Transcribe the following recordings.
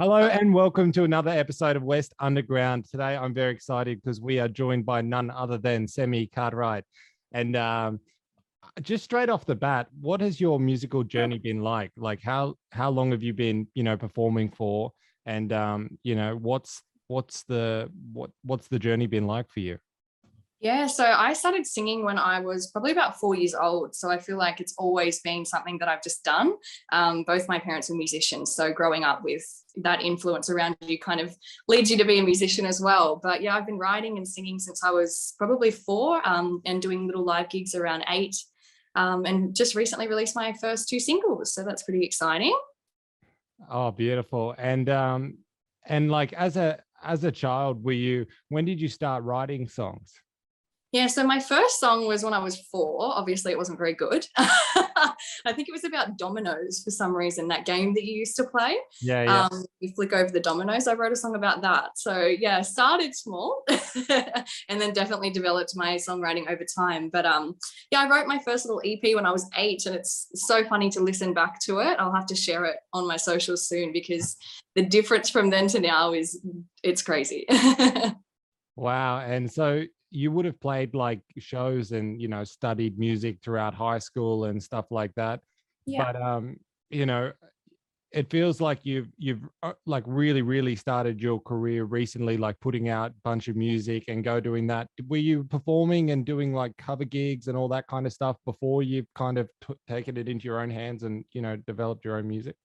Hello and welcome to another episode of West Underground. Today I'm very excited because we are joined by none other than Sami Cartwright. And um, just straight off the bat, what has your musical journey been like? Like how how long have you been, you know, performing for? And um, you know, what's what's the what what's the journey been like for you? Yeah, so I started singing when I was probably about four years old. So I feel like it's always been something that I've just done. Um, both my parents were musicians. So growing up with that influence around you kind of leads you to be a musician as well. But yeah, I've been writing and singing since I was probably four um, and doing little live gigs around eight. Um, and just recently released my first two singles. So that's pretty exciting. Oh, beautiful. And um, and like as a as a child, were you when did you start writing songs? Yeah, so my first song was when I was four. Obviously, it wasn't very good. I think it was about dominoes for some reason, that game that you used to play. Yeah, yeah. Um, you flick over the dominoes. I wrote a song about that. So, yeah, started small and then definitely developed my songwriting over time. But um, yeah, I wrote my first little EP when I was eight, and it's so funny to listen back to it. I'll have to share it on my socials soon because the difference from then to now is it's crazy. wow. And so you would have played like shows and you know studied music throughout high school and stuff like that yeah. but um you know it feels like you've you've uh, like really really started your career recently like putting out a bunch of music and go doing that were you performing and doing like cover gigs and all that kind of stuff before you've kind of t- taken it into your own hands and you know developed your own music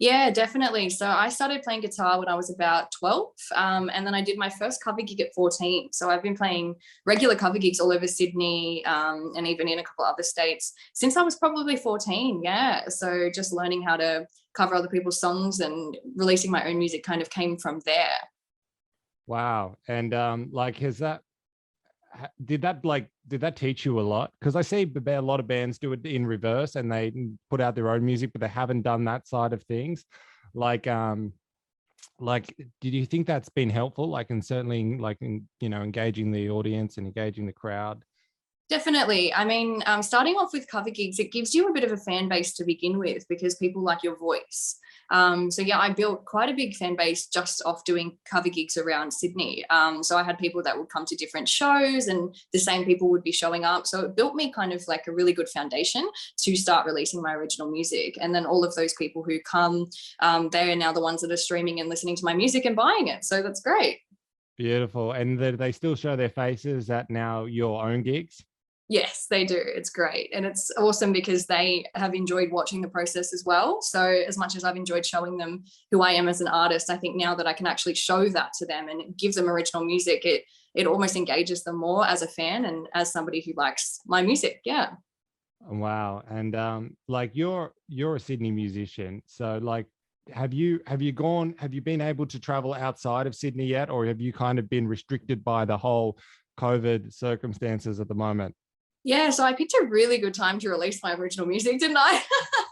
yeah, definitely. So I started playing guitar when I was about 12, um, and then I did my first cover gig at 14. So I've been playing regular cover gigs all over Sydney um, and even in a couple other states since I was probably 14. Yeah. So just learning how to cover other people's songs and releasing my own music kind of came from there. Wow. And um, like, has that did that like did that teach you a lot? Because i see a lot of bands do it in reverse and they put out their own music but they haven't done that side of things. Like um like did you think that's been helpful? Like and certainly like in you know engaging the audience and engaging the crowd Definitely. I mean, um, starting off with cover gigs, it gives you a bit of a fan base to begin with because people like your voice. Um, so yeah, I built quite a big fan base just off doing cover gigs around Sydney. Um, so I had people that would come to different shows, and the same people would be showing up. So it built me kind of like a really good foundation to start releasing my original music. And then all of those people who come, um, they are now the ones that are streaming and listening to my music and buying it. So that's great. Beautiful. And they still show their faces at now your own gigs? Yes, they do. It's great. And it's awesome because they have enjoyed watching the process as well. So, as much as I've enjoyed showing them who I am as an artist, I think now that I can actually show that to them and give them original music, it it almost engages them more as a fan and as somebody who likes my music. Yeah. Wow. And um like you're you're a Sydney musician. So like have you have you gone have you been able to travel outside of Sydney yet or have you kind of been restricted by the whole COVID circumstances at the moment? Yeah, so I picked a really good time to release my original music, didn't I?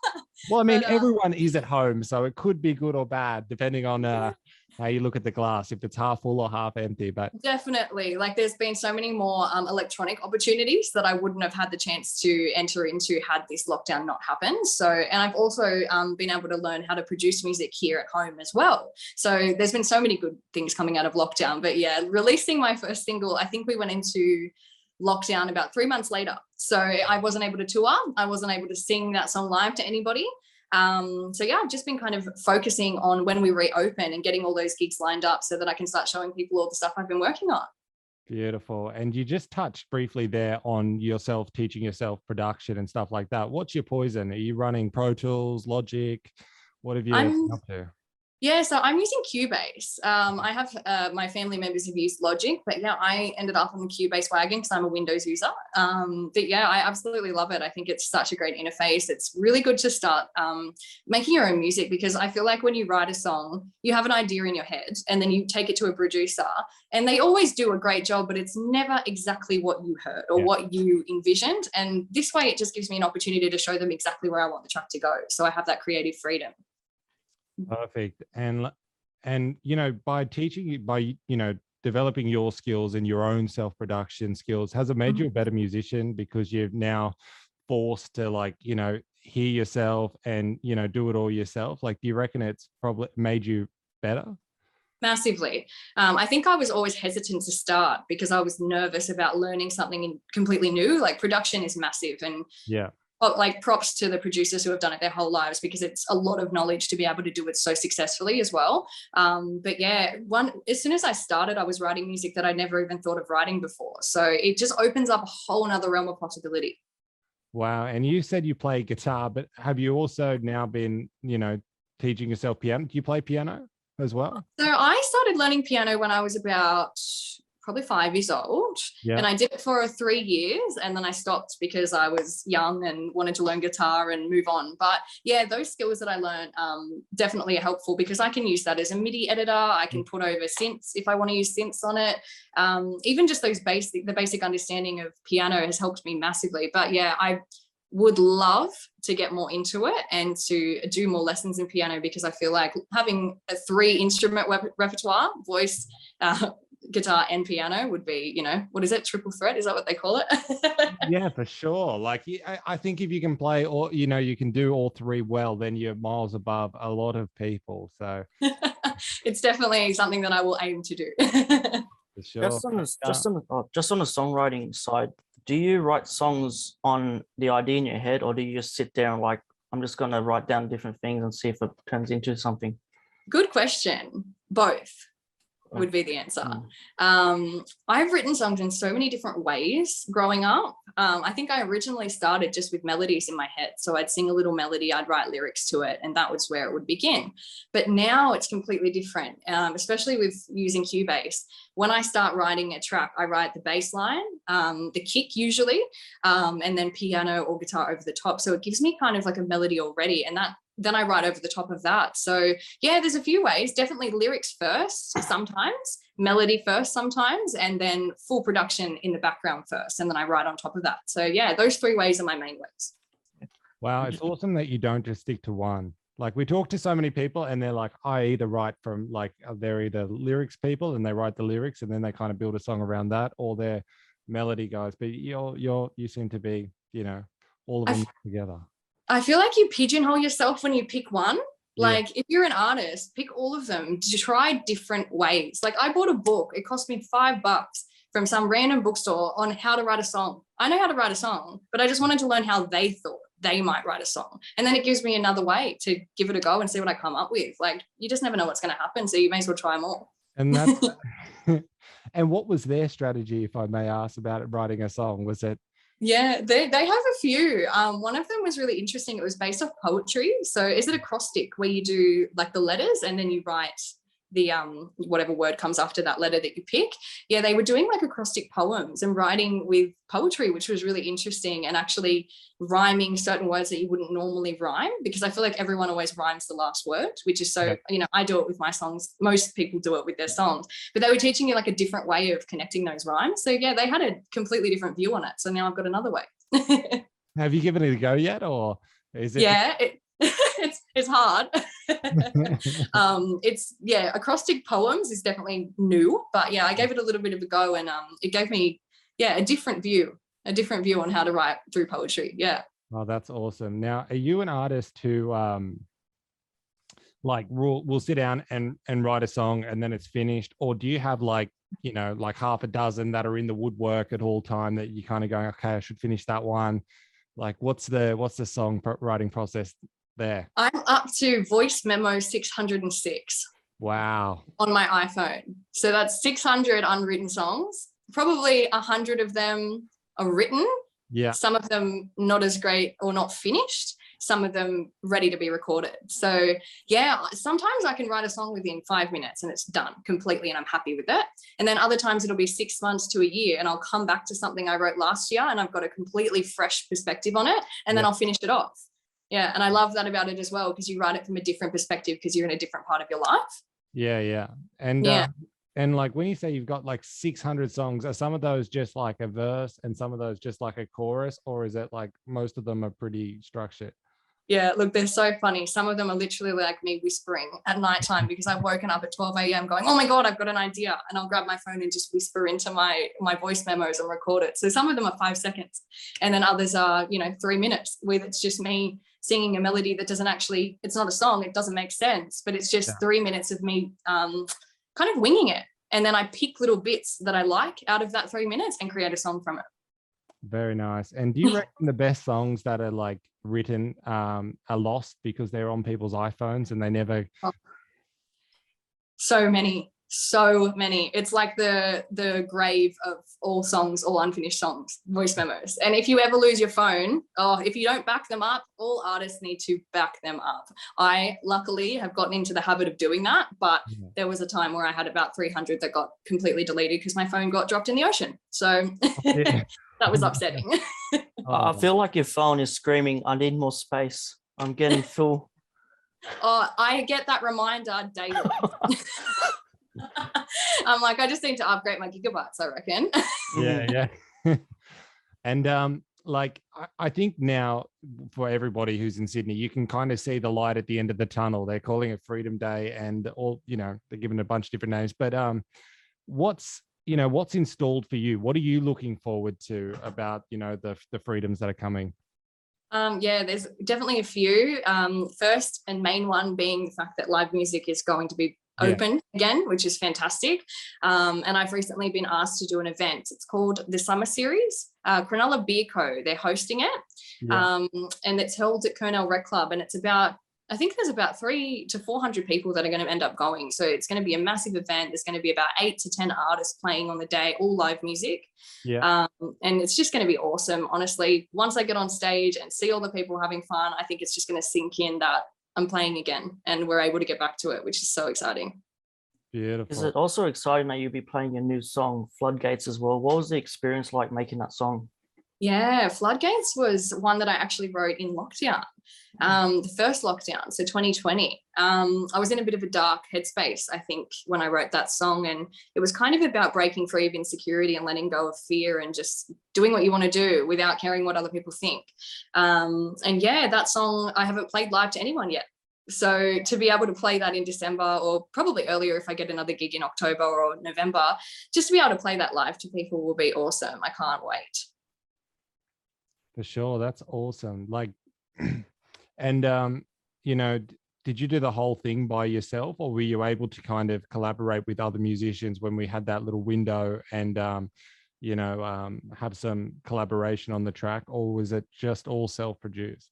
well, I mean, but, uh, everyone is at home, so it could be good or bad depending on uh, how you look at the glass, if it's half full or half empty. But definitely, like there's been so many more um, electronic opportunities that I wouldn't have had the chance to enter into had this lockdown not happened. So, and I've also um, been able to learn how to produce music here at home as well. So there's been so many good things coming out of lockdown. But yeah, releasing my first single, I think we went into lockdown about three months later. So I wasn't able to tour. I wasn't able to sing that song live to anybody. Um, so yeah, I've just been kind of focusing on when we reopen and getting all those gigs lined up so that I can start showing people all the stuff I've been working on. Beautiful. And you just touched briefly there on yourself teaching yourself production and stuff like that. What's your poison? Are you running Pro Tools, Logic? What have you I'm, up to? Yeah, so I'm using Cubase. Um, I have uh, my family members have used Logic, but yeah, I ended up on the Cubase wagon because I'm a Windows user. Um, but yeah, I absolutely love it. I think it's such a great interface. It's really good to start um, making your own music because I feel like when you write a song, you have an idea in your head and then you take it to a producer and they always do a great job, but it's never exactly what you heard or yeah. what you envisioned. And this way, it just gives me an opportunity to show them exactly where I want the track to go. So I have that creative freedom. Perfect. And and you know, by teaching by you know developing your skills and your own self-production skills, has it made mm-hmm. you a better musician because you've now forced to like, you know, hear yourself and you know, do it all yourself? Like, do you reckon it's probably made you better? Massively. Um, I think I was always hesitant to start because I was nervous about learning something completely new. Like production is massive, and yeah, like props to the producers who have done it their whole lives because it's a lot of knowledge to be able to do it so successfully as well. Um, but yeah, one as soon as I started, I was writing music that I never even thought of writing before. So it just opens up a whole nother realm of possibility. Wow. And you said you play guitar, but have you also now been, you know, teaching yourself piano? Do you play piano as well? So I started learning piano when I was about probably five years old. Yeah. And I did it for three years and then I stopped because I was young and wanted to learn guitar and move on. But yeah, those skills that I learned um, definitely are helpful because I can use that as a MIDI editor. I can put over synths if I want to use synths on it. Um, even just those basic, the basic understanding of piano has helped me massively. But yeah, I would love to get more into it and to do more lessons in piano because I feel like having a three instrument repertoire, voice, uh, guitar and piano would be, you know, what is it? Triple threat? Is that what they call it? yeah, for sure. Like, I think if you can play or, you know, you can do all three well, then you're miles above a lot of people. So it's definitely something that I will aim to do. sure. Just on, the, uh, just, on the, oh, just on the songwriting side, do you write songs on the idea in your head or do you just sit there and like, I'm just going to write down different things and see if it turns into something? Good question. Both would be the answer. Mm. Um, I've written songs in so many different ways growing up. Um, I think I originally started just with melodies in my head. So I'd sing a little melody, I'd write lyrics to it, and that was where it would begin. But now it's completely different, um, especially with using Cubase. When I start writing a track, I write the bass line, um, the kick usually, um, and then piano or guitar over the top. So it gives me kind of like a melody already. And that then I write over the top of that. So yeah, there's a few ways. Definitely lyrics first, sometimes melody first, sometimes, and then full production in the background first, and then I write on top of that. So yeah, those three ways are my main ways. Wow, it's awesome that you don't just stick to one. Like we talk to so many people, and they're like, I either write from like uh, they're either lyrics people, and they write the lyrics, and then they kind of build a song around that, or they're melody guys. But you're you're you seem to be, you know, all of them I've, together. I feel like you pigeonhole yourself when you pick one. Like yeah. if you're an artist, pick all of them to try different ways. Like I bought a book, it cost me five bucks from some random bookstore on how to write a song. I know how to write a song, but I just wanted to learn how they thought they might write a song. And then it gives me another way to give it a go and see what I come up with. Like you just never know what's going to happen. So you may as well try them all. And that's and what was their strategy, if I may ask, about it, writing a song? Was it yeah, they, they have a few. Um, one of them was really interesting. It was based off poetry. So is it acrostic where you do like the letters and then you write the um whatever word comes after that letter that you pick yeah they were doing like acrostic poems and writing with poetry which was really interesting and actually rhyming certain words that you wouldn't normally rhyme because i feel like everyone always rhymes the last word which is so yeah. you know i do it with my songs most people do it with their songs but they were teaching you like a different way of connecting those rhymes so yeah they had a completely different view on it so now i've got another way have you given it a go yet or is it yeah it, it's it's hard. um, it's yeah, acrostic poems is definitely new, but yeah, I gave it a little bit of a go, and um, it gave me yeah a different view, a different view on how to write through poetry. Yeah. Oh, that's awesome. Now, are you an artist who um, like will will sit down and and write a song and then it's finished, or do you have like you know like half a dozen that are in the woodwork at all time that you kind of going, okay, I should finish that one. Like, what's the what's the song writing process there? I'm up to voice memo 606. Wow. On my iPhone. So that's 600 unwritten songs. Probably 100 of them are written. Yeah. Some of them not as great or not finished. Some of them ready to be recorded. So, yeah, sometimes I can write a song within five minutes and it's done completely and I'm happy with it. And then other times it'll be six months to a year and I'll come back to something I wrote last year and I've got a completely fresh perspective on it and then yeah. I'll finish it off yeah and i love that about it as well because you write it from a different perspective because you're in a different part of your life yeah yeah and yeah. Uh, and like when you say you've got like 600 songs are some of those just like a verse and some of those just like a chorus or is it like most of them are pretty structured yeah, look, they're so funny. Some of them are literally like me whispering at nighttime because I've woken up at 12 a.m. going, oh my God, I've got an idea. And I'll grab my phone and just whisper into my, my voice memos and record it. So some of them are five seconds. And then others are, you know, three minutes with it's just me singing a melody that doesn't actually, it's not a song, it doesn't make sense, but it's just Yeah. three minutes of me um, kind of winging it. And then I pick little bits that I like out of that three minutes and create a song from it. Very nice. And do you reckon the best songs that are like written um, are lost because they're on people's iPhones and they never? So many, so many. It's like the the grave of all songs, all unfinished songs, voice memos. And if you ever lose your phone, oh, if you don't back them up, all artists need to back them up. I luckily have gotten into the habit of doing that, but Yeah. there was a time where I had about 300 that got completely deleted because my phone got dropped in the ocean. So Yeah. that was upsetting. Oh, I I Oh, feel like your phone is screaming, I need more space. I'm getting full. Oh, I get that reminder daily. I'm like, I just need to upgrade my gigabytes, I reckon. yeah, yeah. and um, like I, I think now for everybody who's in Sydney, you can kind of see the light at the end of the tunnel. They're calling it Freedom Day, and all you know, they're given a bunch of different names. But um, what's you know what's installed for you? What are you looking forward to about you know the the freedoms that are coming? Um, yeah, there's definitely a few. Um, first and main one being the fact that live music is going to be Yeah. open again, which is fantastic. Um, and I've recently been asked to do an event. It's called the Summer Series. Uh, Cronulla Beer Co. They're hosting it, Yeah. um, and it's held at Kurnell Rec Club, and it's about I think there's about three to four hundred people that are going to end up going. So it's going to be a massive event. There's going to be about eight to ten artists playing on the day, all live music. Yeah. Um, and it's just going to be awesome. Honestly, once I get on stage and see all the people having fun, I think it's just going to sink in that I'm playing again and we're able to get back to it, which is so exciting. Beautiful. Is it also exciting that you'll be playing your new song, Floodgates, as well? What was the experience like making that song? Yeah, Floodgates was one that I actually wrote in lockdown, um, the first lockdown, so 2020. Um, I was in a bit of a dark headspace, I think, when I wrote that song. And it was kind of about breaking free of insecurity and letting go of fear and just doing what you want to do without caring what other people think. Um, and yeah, that song I haven't played live to anyone yet. So to be able to play that in December or probably earlier if I get another gig in October or November, just to be able to play that live to people will be awesome. I can't wait. For sure. That's awesome. Like, and, um, you know, did you do the whole thing by yourself or were you able to kind of collaborate with other musicians when we had that little window and, um, you know, um, have some collaboration on the track or was it just all self produced?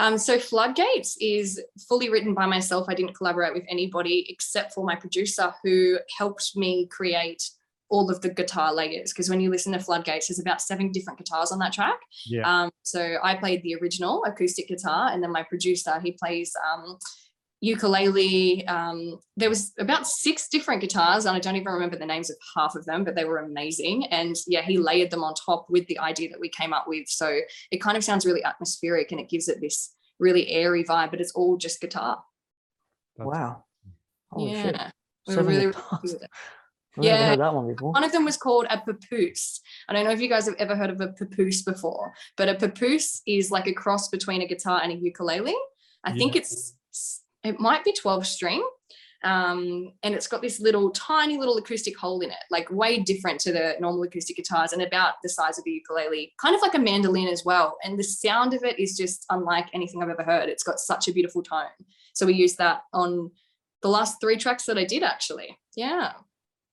Um, so Floodgates is fully written by myself. I didn't collaborate with anybody except for my producer who helped me create all of the guitar layers. Because when you listen to Floodgates, there's about seven different guitars on that track. Yeah. Um, so I played the original acoustic guitar, and then my producer he plays um, ukulele. Um, there was about six different guitars, and I don't even remember the names of half of them, but they were amazing. And yeah, he layered them on top with the idea that we came up with. So it kind of sounds really atmospheric, and it gives it this really airy vibe. But it's all just guitar. That's- Wow. Holy shit. yeah, we were really, really guitars. happy with it. I've Yeah. heard that one before. One of them was called a papoose. I don't know if you guys have ever heard of a papoose before, but a papoose is like a cross between a guitar and a ukulele. I think it's it might be 12 string. Um, and it's got this little tiny little acoustic hole in it, like way different to the normal acoustic guitars and about the size of a ukulele, kind of like a mandolin as well. And the sound of it is just unlike anything I've ever heard. It's got such a beautiful tone. So we used that on the last three tracks that I did actually. Yeah.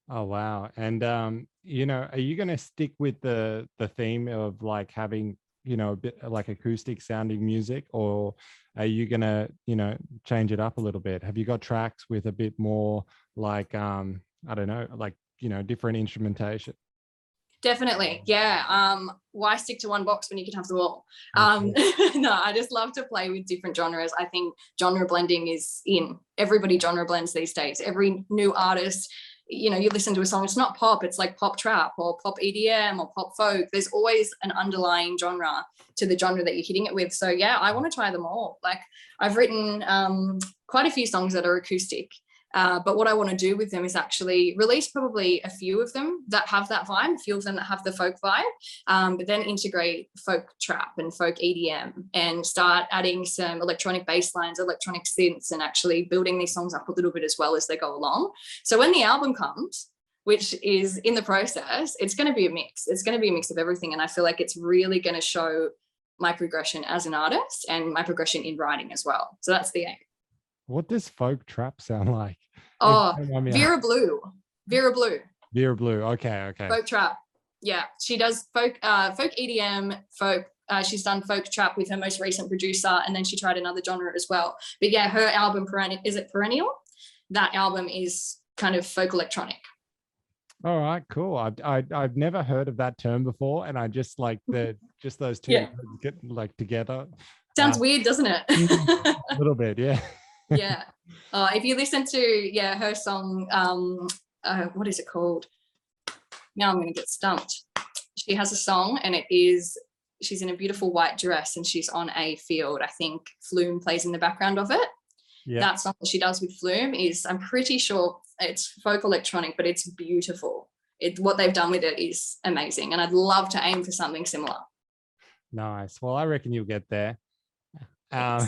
Oh wow. And um, you know, are you gonna stick with the the theme of like having, you know, a bit like acoustic sounding music, or are you gonna, you know, change it up a little bit? Have you got tracks with a bit more like um, I don't know, like you know, different instrumentation? Definitely. Yeah. Um, why stick to one box when you can have them all? Um, no, I just love to play with different genres. I think genre blending is in. Everybody genre blends these days. Every new artist, you know, you listen to a song, it's not pop, it's like pop trap or pop EDM or pop folk. There's always an underlying genre to the genre that you're hitting it with. So yeah, I want to try them all. Like I've written um, quite a few songs that are acoustic. Uh, but what I want to do with them is actually release probably a few of them that have that vibe, a few of them that have the folk vibe, um, but then integrate folk trap and folk EDM and start adding some electronic bass lines, electronic synths, and actually building these songs up a little bit as well as they go along. So when the album comes, which is in the process, it's going to be a mix. It's going to be a mix of everything. And I feel like it's really going to show my progression as an artist and my progression in writing as well. So that's the aim. What does folk trap sound like? Oh, Vera Blue. Vera Blue. Vera Blue. Okay, okay. Folk trap. Yeah, she does folk uh folk EDM, folk uh, she's done folk trap with her most recent producer, and then she tried another genre as well. But yeah, her album Perennial is it Perennial? That album is kind of folk electronic. All right, cool. I, I I've never heard of that term before, and I just like the just those two Yeah. get like together Sounds Uh, weird, doesn't it? a little bit, yeah. Yeah. Uh, if you listen to yeah her song, um, uh, what is it called? Now I'm going to get stumped. She has a song, and it is she's in a beautiful white dress, and she's on a field. I think Flume plays in the background of it. Yeah. That song that she does with Flume is I'm pretty sure it's folk electronic, but it's beautiful. It what they've done with it is amazing, and I'd love to aim for something similar. Nice. Well, I reckon you'll get there. Um.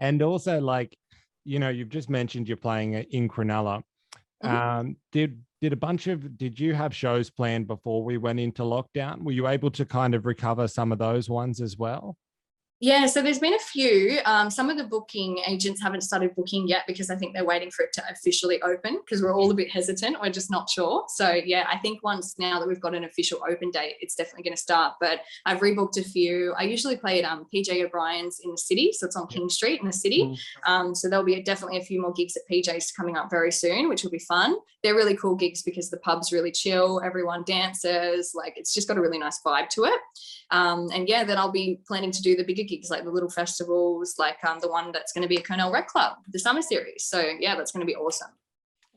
And also, like, you know, you've just mentioned you're playing in Cronulla. Mhm. Um, did did a bunch of did you have shows planned before we went into lockdown? Were you able to kind of recover some of those ones as well? Yeah, so there's been a few. Um, some of the booking agents haven't started booking yet because I think they're waiting for it to officially open because we're all a bit hesitant. We're just not sure. So yeah, I think once now that we've got an official open date, it's definitely going to start. But I've rebooked a few. I usually play at um, PJ O'Brien's in the city, so it's on King Street in the city. Mm. Um, so there'll be definitely a few more gigs at PJ's coming up very soon, which will be fun. They're really cool gigs because the pub's really chill, everyone dances, like it's just got a really nice vibe to it. Um, and yeah, then I'll be planning to do the bigger gigs like the little festivals, like um, the one that's going to be at Kurnell Rec Club, the summer series. So yeah, that's going to be awesome.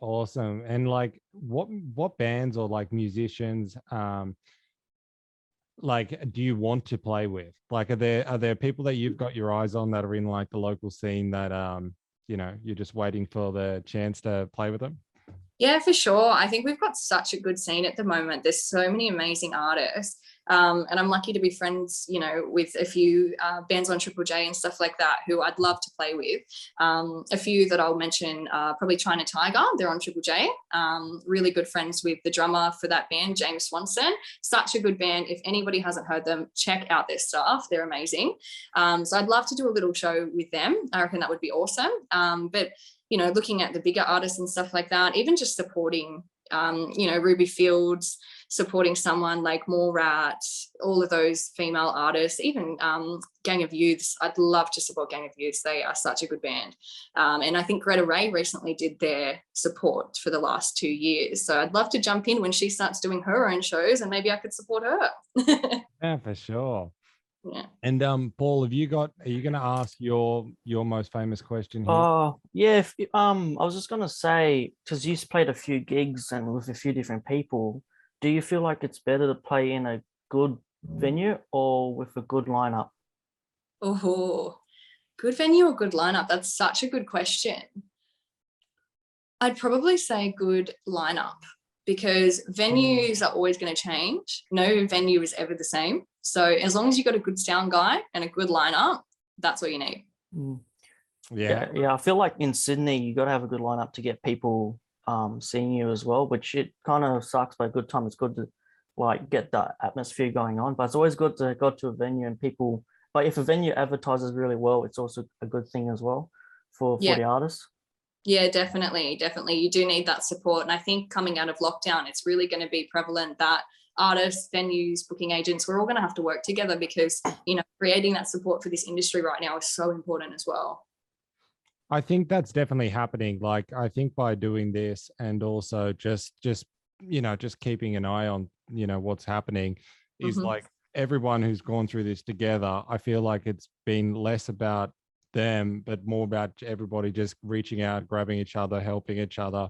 Awesome. And like, what what bands or like musicians, um, like, do you want to play with? Like, are there are there people that you've got your eyes on that are in like the local scene that um, you know, you're just waiting for the chance to play with them? Yeah, for sure. I think we've got such a good scene at the moment. There's so many amazing artists. Um, and I'm lucky to be friends, you know, with a few uh, bands on Triple J and stuff like that who I'd love to play with. Um, a few that I'll mention, uh, probably China Tiger, they're on Triple J. Um, really good friends with the drummer for that band, James Swanson. Such a good band. If anybody hasn't heard them, check out their stuff. They're amazing. Um, so I'd love to do a little show with them. I reckon that would be awesome. Um, but you know, looking at the bigger artists and stuff like that, even just supporting, um, you know, Ruby Fields, supporting someone like Mallrat, all of those female artists, even um, Gang of Youths. I'd love to support Gang of Youths. They are such a good band. Um, and I think Greta Ray recently did their support for the last two years. So I'd love to jump in when she starts doing her own shows and maybe I could support her. Yeah, for sure. yeah. And um, Paul, have you got? Are you going to ask your your most famous question here? Oh yeah, if, um, I was just gonna say because you've played a few gigs and with a few different people. Do you feel like it's better to play in a good venue or with a good lineup? Oh, good venue or good lineup? That's such a good question. I'd probably say good lineup because venues are always going to change. No venue is ever the same. So as long as you've got a good sound guy and a good lineup, that's all you need. Mm, yeah, Yeah, yeah. I feel like in Sydney you've got to have a good lineup to get people um seeing you as well, which it kind of sucks. But good time, it's good to like get that atmosphere going on. But it's always good to go to a venue and people. But if a venue advertises really well, it's also a good thing as well for for Yeah. the artists. Yeah, definitely. Definitely. You do need that support. And I think coming out of lockdown, it's really going to be prevalent that artists, venues, booking agents, we're all going to have to work together because, you know, creating that support for this industry right now is so important as well. I think that's definitely happening. Like, I think by doing this and also just just you know just keeping an eye on you know what's happening is Mhm. like everyone who's gone through this together. I feel like it's been less about them, but more about everybody just reaching out, grabbing each other, helping each other.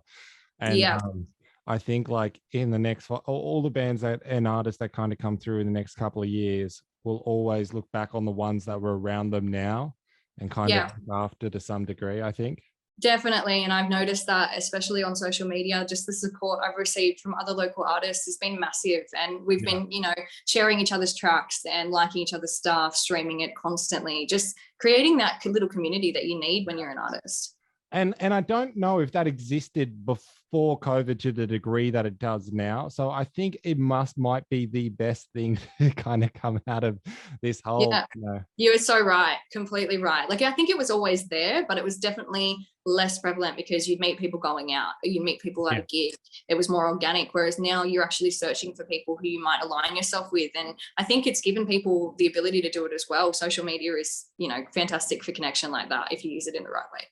And Yeah. um, I think like in the next all, all the bands that and artists that kind of come through in the next couple of years will always look back on the ones that were around them now and kind Yeah. of after to some degree. I think. Definitely. And I've noticed that, especially on social media, just the support I've received from other local artists has been massive. And we've Yeah. been, you know, sharing each other's tracks and liking each other's stuff, streaming it constantly, just creating that little community that you need when you're an artist. and and i don't know if that existed before covid to the degree that it does now so i think it must might be the best thing to kind of come out of this whole Yeah. you know, You were so right, completely right. Like I think it was always there, but it was definitely less prevalent because you'd meet people going out, you'd meet people at Yeah. a gig. It was more organic. Whereas now you're actually searching for people who you might align yourself with. And I think it's given people the ability to do it as well. Social media is, you know, fantastic for connection like that if you use it in the right way.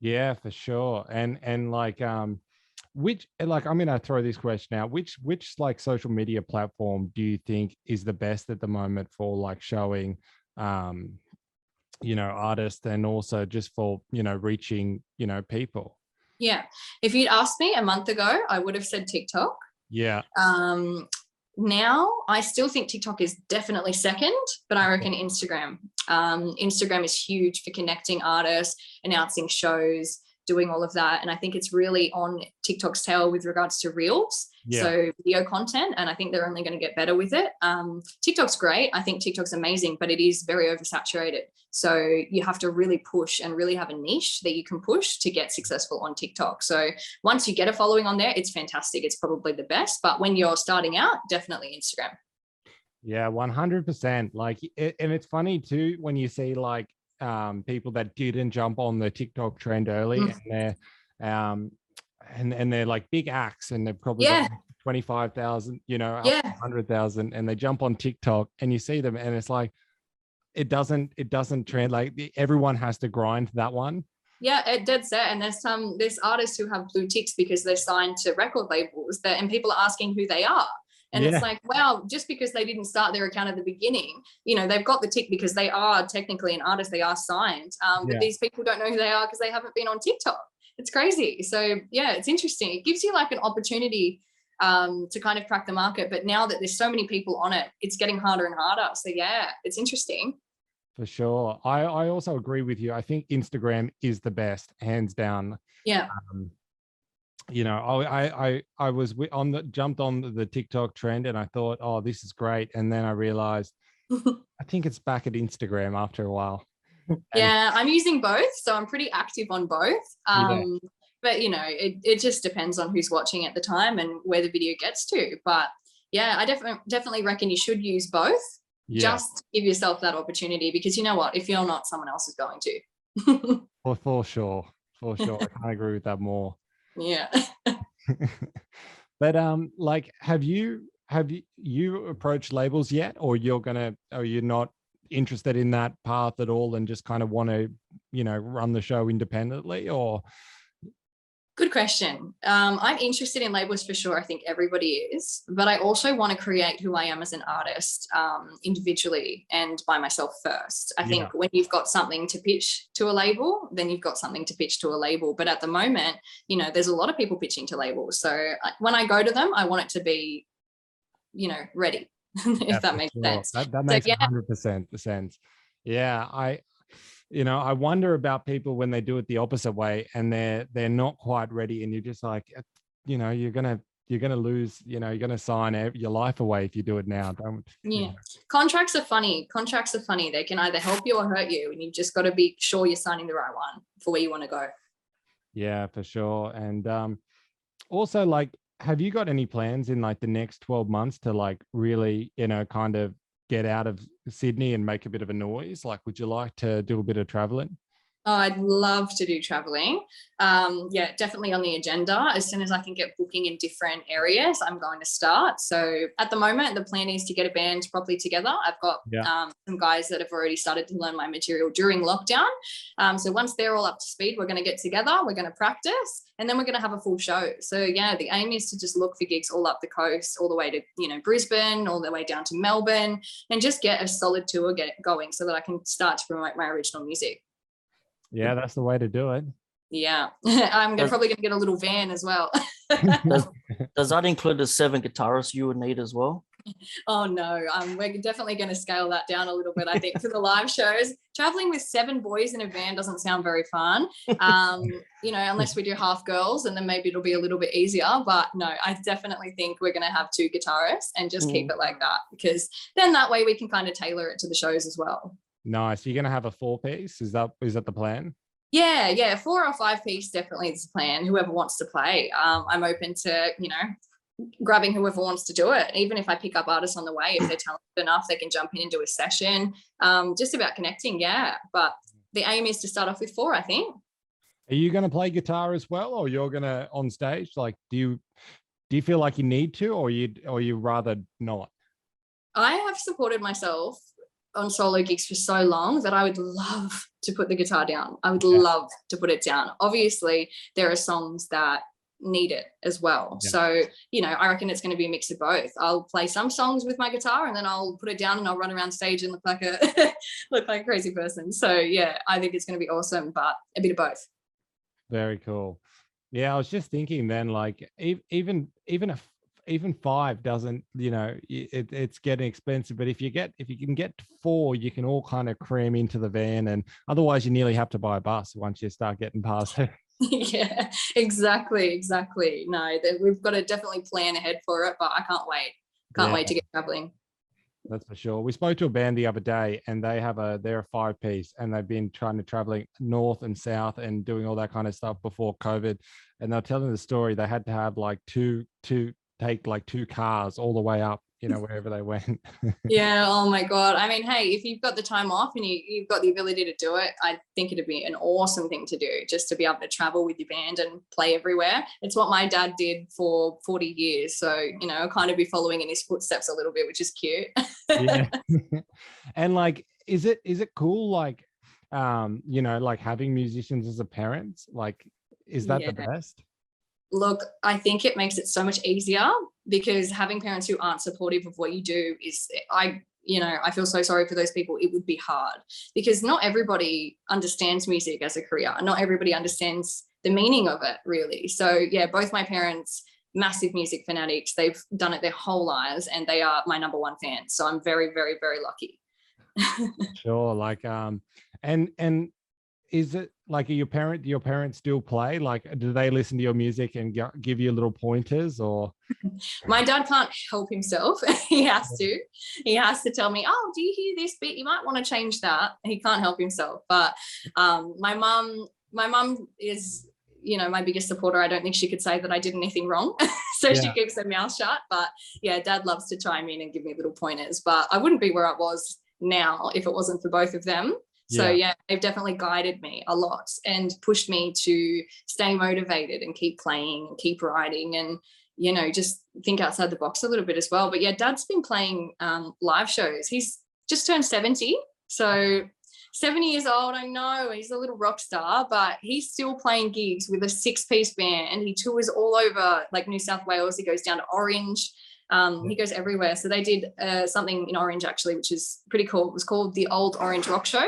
yeah for sure and and like um which like i'm gonna throw this question out which which like social media platform do you think is the best at the moment for like showing um you know artists and also just for you know reaching you know people Yeah. If you'd asked me a month ago, I would have said TikTok. yeah Um, now I still think TikTok is definitely second, but I reckon Instagram. Um, Instagram is huge for connecting artists, announcing shows, doing all of that. And I think it's really on TikTok's tail with regards to reels. yeah So video content, and I think they're only going to get better with it. Um, TikTok's great. I think TikTok's amazing, but it is very oversaturated. So you have to really push and really have a niche that you can push to get successful on TikTok. So once you get a following on there, it's fantastic. It's probably the best. But when you're starting out, definitely Instagram. Yeah, one hundred percent. Like, it, and it's funny too when you see like um people that didn't jump on the TikTok trend early, Mm. and they're um and and they're like big acts, and they've probably Yeah. got twenty five thousand, you know, Yeah. hundred thousand, and they jump on TikTok, and you see them, and it's like it doesn't it doesn't trend like everyone has to grind that one. Yeah, it dead set. And there's some there's artists who have blue ticks because they're signed to record labels that and people are asking who they are. And Yeah. it's like, wow, just because they didn't start their account at the beginning, you know, they've got the tick because they are technically an artist, they are signed. Um, but Yeah. these people don't know who they are because they haven't been on TikTok. It's crazy. So yeah, it's interesting. It gives you like an opportunity um, to kind of crack the market. But now that there's so many people on it, it's getting harder and harder. So yeah, it's interesting. For sure. I, I also agree with you. I think Instagram is the best, hands down. Yeah. um, you know, I I I, was on the jumped on the- TikTok trend and I thought, oh, this is great, and then I realized I think it's back at Instagram after a while. Yeah, I'm using both, so I'm pretty active on both. Yeah. Um, But you know, it, it just depends on who's watching at the time and where the video gets to. But yeah, I definitely definitely reckon you should use both. Yeah, Just give yourself that opportunity because you know what? If you're not, someone else is going to. for, for sure, for sure. I can't agree with that more. Yeah. but um, like, have you have you you approached labels yet, or you're gonna, or you're not interested in that path at all, and just kind of want to, you know, run the show independently, or Good question. Um, I'm interested in labels for sure. I think everybody is, but I also want to create who I am as an artist um, individually and by myself first. I think when you've got something to pitch to a label, then you've got something to pitch to a label. But at the moment, you know, there's a lot of people pitching to labels. So I, when I go to them, I want it to be, you know, ready. if Yeah, that makes sure. sense. That, that So, makes yeah. hundred percent sense. Yeah, I, you know, I wonder about people when they do it the opposite way and they're they're not quite ready, and you're just like, you know, you're gonna you're gonna lose, you know, you're gonna sign your life away if you do it now. Don't. you Yeah. know. Contracts are funny. Contracts are funny. They can either help you or hurt you. And you've just got to be sure you're signing the right one for where you want to go. Yeah, for sure. And um, also, like, have you got any plans in like the next twelve months to like really, you know, kind of get out of Sydney and make a bit of a noise? Like, would you like to do a bit of traveling? Oh, I'd love to do traveling. Um, yeah, definitely on the agenda. As soon as I can get booking in different areas, I'm going to start. So at the moment, the plan is to get a band properly together. I've got Yeah. um, some guys that have already started to learn my material during lockdown. Um, so once they're all up to speed, we're going to get together, we're going to practice, and then we're going to have a full show. So yeah, the aim is to just look for gigs all up the coast, all the way to you know Brisbane, all the way down to Melbourne, and just get a solid tour get going so that I can start to promote my original music. Yeah, that's the way to do it. Yeah, I'm gonna, probably going to get a little van as well. Does, does that include the seven guitarists you would need as well? oh no, um, we're definitely going to scale that down a little bit. I think for the live shows, traveling with seven boys in a van doesn't sound very fun. Um, you know, unless we do half girls, and then maybe it'll be a little bit easier. But no, I definitely think we're going to have two guitarists and just keep it like that because then that way we can kind of tailor it to the shows as well. Nice. You're gonna have a four piece. Is that is that the plan? Yeah, yeah, four or five piece definitely is the plan. Whoever wants to play, um, I'm open to you know grabbing whoever wants to do it. Even if I pick up artists on the way, if they're talented enough, they can jump in and do a session. Um, just about connecting, yeah. But the aim is to start off with four, I think. Are you going to play guitar as well, or you're going to on stage? Like, do you do you feel like you need to, or you or you rather not? I have supported myself on solo gigs for so long that I would love to put the guitar down. I would yeah. love to put it down. Obviously, there are songs that need it as well. Yeah. So, you know, I reckon it's going to be a mix of both. I'll play some songs with my guitar and then I'll put it down and I'll run around stage and look like a look like a crazy person. So, yeah, I think it's going to be awesome, but a bit of both. Very cool. Yeah, I was just thinking then, like even even if even five doesn't, you know, it, it's getting expensive. But if you get if you can get four, you can all kind of cram into the van, and otherwise you nearly have to buy a bus once you start getting past it. yeah, exactly, exactly. No, we've got to definitely plan ahead for it, but I can't wait. Can't yeah. wait to get traveling. That's for sure. We spoke to a band the other day, and they have a they're a five piece, and they've been trying to traveling north and south and doing all that kind of stuff before COVID. And they're telling the story they had to have like two two take like two cars all the way up you know wherever they went. Yeah oh my god. I mean hey if you've got the time off and you, you've got the ability to do it i think it'd be an awesome thing to do just to be able to travel with your band and play everywhere. It's what my dad did for 40 years so you know kind of be following in his footsteps a little bit which is cute. Yeah. And like is it is it cool like um you know like having musicians as a parent? Like is that yeah. the best look, I think it makes it so much easier because having parents who aren't supportive of what you do is, I, you know, I feel so sorry for those people. It would be hard because not everybody understands music as a career. Not everybody understands the meaning of it, really. So, yeah, both my parents, massive music fanatics, they've done it their whole lives and they are my number one fans. So, I'm very, very, very lucky. sure. Like, um, and, and, is it like are your parent your parents still play? Like do they listen to your music and give you little pointers or? My dad can't help himself. He has to. He has to tell me oh do you hear this bit you might want to change that. He can't help himself but um my mom my mom is you know my biggest supporter. I don't think she could say that i did anything wrong so yeah. she keeps her mouth shut but yeah dad loves to chime in and give me little pointers but i wouldn't be where i was now if it wasn't for both of them so yeah. yeah, they've definitely guided me a lot and pushed me to stay motivated and keep playing and keep writing and you know just think outside the box a little bit as well. But yeah, Dad's been playing um, live shows. He's just turned seventy, so 70 years old. I know he's a little rock star, but he's still playing gigs with a six piece band and he tours all over like New South Wales. He goes down to Orange. Um, he goes everywhere. So they did uh, something in Orange actually, which is pretty cool. It was called the Old Orange Rock Show,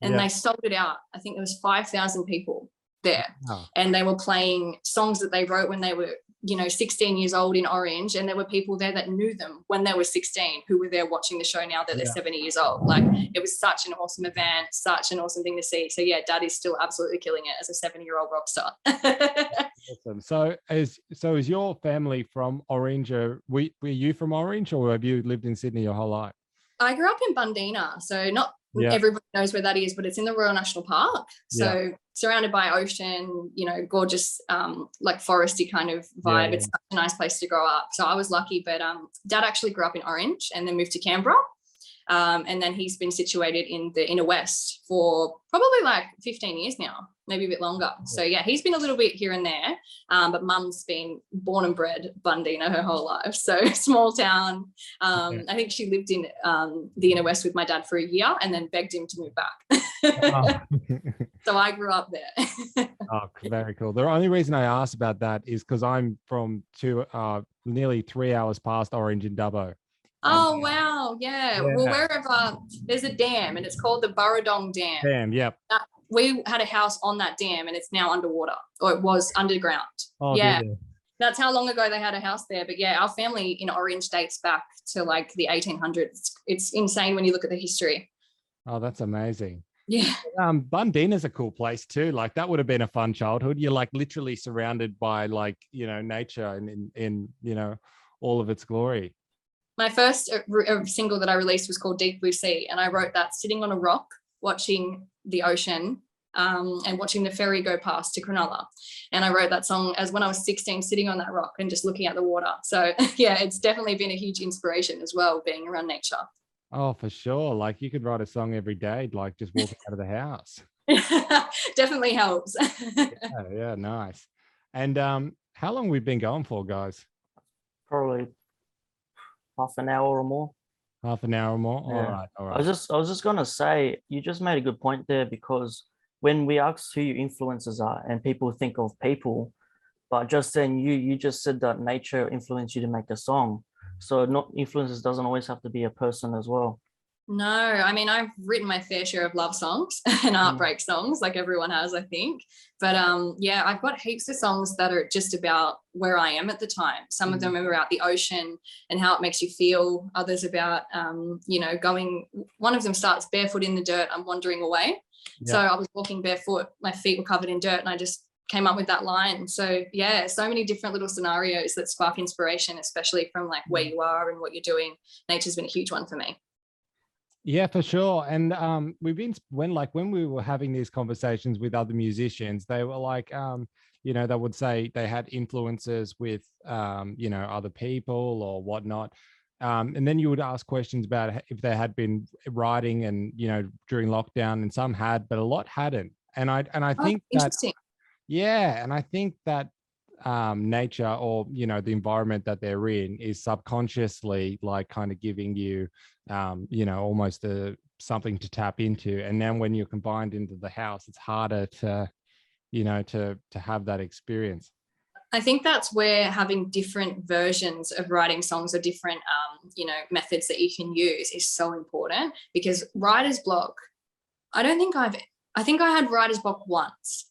and yeah. they sold it out. I think there was five thousand people there, oh. and they were playing songs that they wrote when they were you know 16 years old in orange and there were people there that knew them when they were 16 who were there watching the show now that they're 70 years old. Like it was such an awesome event such an awesome thing to see. So yeah dad is still absolutely killing it as a 70 year old rock star. Awesome. So is so is your family from orange? Or were, were you from orange or have you lived in sydney your whole life? I grew up in Bundeena, so not yeah. everybody knows where that is, but it's in the Royal National Park. So yeah. surrounded by ocean, you know, gorgeous, um, like foresty kind of vibe. Yeah, it's such a nice place to grow up. So I was lucky, but um, dad actually grew up in Orange and then moved to Canberra. Um, and then he's been situated in the inner west for probably like 15 years now, maybe a bit longer. So yeah, he's been a little bit here and there. Um, but mum's been born and bred Bundeena her whole life. So small town. Um, I think she lived in um, the inner west with my dad for a year and then begged him to move back. oh. so I grew up there. oh, very cool. The only reason I asked about that is because I'm from two, uh, nearly three hours past Orange in Dubbo. Oh wow, yeah. yeah. Well, wherever there's a dam and it's called the Burrendong Dam. Dam, yep. we had a house on that dam and it's now underwater, or it was underground. Oh, yeah. That's how long ago they had a house there. But yeah, our family in Orange dates back to like the 1800s. It's insane when you look at the history. Oh, that's amazing. Yeah. Um, Bundeena is a cool place too. Like that would have been a fun childhood. You're like literally surrounded by like, you know, nature and in, in you know, all of its glory my first uh, uh, single that I released was called Deep Blue Sea, and I wrote that sitting on a rock watching the ocean um, and watching the ferry go past to Cronulla. And I wrote that song as when I was 16, sitting on that rock and just looking at the water. So yeah, it's definitely been a huge inspiration as well, being around nature. Oh, for sure. Like you could write a song every day, like just walking out of the house. definitely helps. yeah, yeah, nice. And um, how long we've been going for, guys? Probably half an hour or more. Half an hour or more. Yeah. All right, all I right. was just I was just gonna say you just made a good point there because when we ask who your influences are and people think of people, but just then you you just said that nature influenced you to make a song. So not influences doesn't always have to be a person as well. No, I mean I've written my fair share of love songs and heartbreak songs, like everyone has, I think. But um, yeah, I've got heaps of songs that are just about where I am at the time. Some of them are about the ocean and how it makes you feel. Others about um, you know, going. One of them starts barefoot in the dirt. I'm wandering away. So I was walking barefoot. My feet were covered in dirt, and I just came up with that line. So yeah, so many different little scenarios that spark inspiration, especially from like where you are and what you're doing. Nature's been a huge one for me. Yeah, for sure. And um, we've been when like when we were having these conversations with other musicians, they were like, um, you know, they would say they had influences with um, you know, other people or whatnot. Um, and then you would ask questions about if they had been writing and you know during lockdown, and some had, but a lot hadn't. And I and I Oh, think that yeah, and I think that um, nature or you know the environment that they're in is subconsciously like kind of giving you um, you know almost a something to tap into, and then when you're combined into the house, it's harder to you know to to have that experience. I think that's where having different versions of writing songs or different, um, you know, methods that you can use is so important because writer's block. I don't think I've. I think I had writer's block once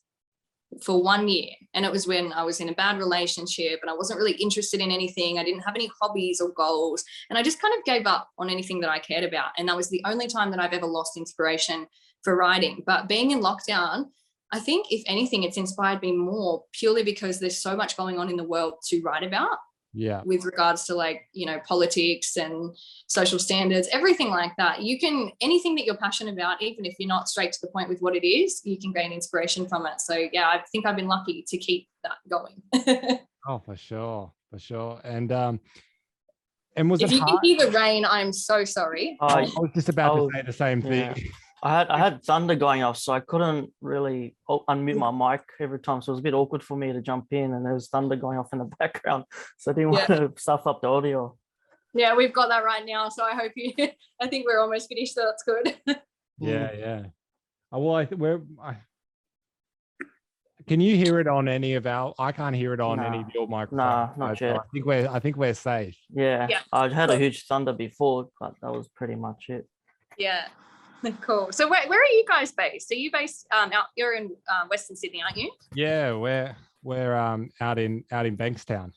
for one year, and it was when I was in a bad relationship and I wasn't really interested in anything. I didn't have any hobbies or goals, and I just kind of gave up on anything that I cared about. And that was the only time that I've ever lost inspiration for writing. But being in lockdown, I think if anything, it's inspired me more purely because there's so much going on in the world to write about Yeah, with regards to like, you know, politics and social standards, everything like that. You can, anything that you're passionate about, even if you're not straight to the point with what it is, you can gain inspiration from it. So yeah, I think I've been lucky to keep that going. oh for sure, for sure. And um, and was if it you can hear the rain, I'm so sorry. Oh, I I was just about oh, to say the same thing. yeah. I had I had thunder going off, so I couldn't really unmute my mic every time. So it was a bit awkward for me to jump in, and there was thunder going off in the background. So I didn't Yeah. want to stuff up the audio. Yeah, we've got that right now. So I hope you, I think we're almost finished. So that's good. Yeah, mm. yeah. Oh, well, I th- we're. I, can you hear it on any of our? I can't hear it on any of your microphones. Nah, not so yet. I think we're. I think we're safe. Yeah, Yeah. I had a huge thunder before, but that was pretty much it. Yeah. Cool. So where, where are you guys based? Are you based um out you're in um, Western Sydney, aren't you? Yeah, we're we're um out in out in Bankstown.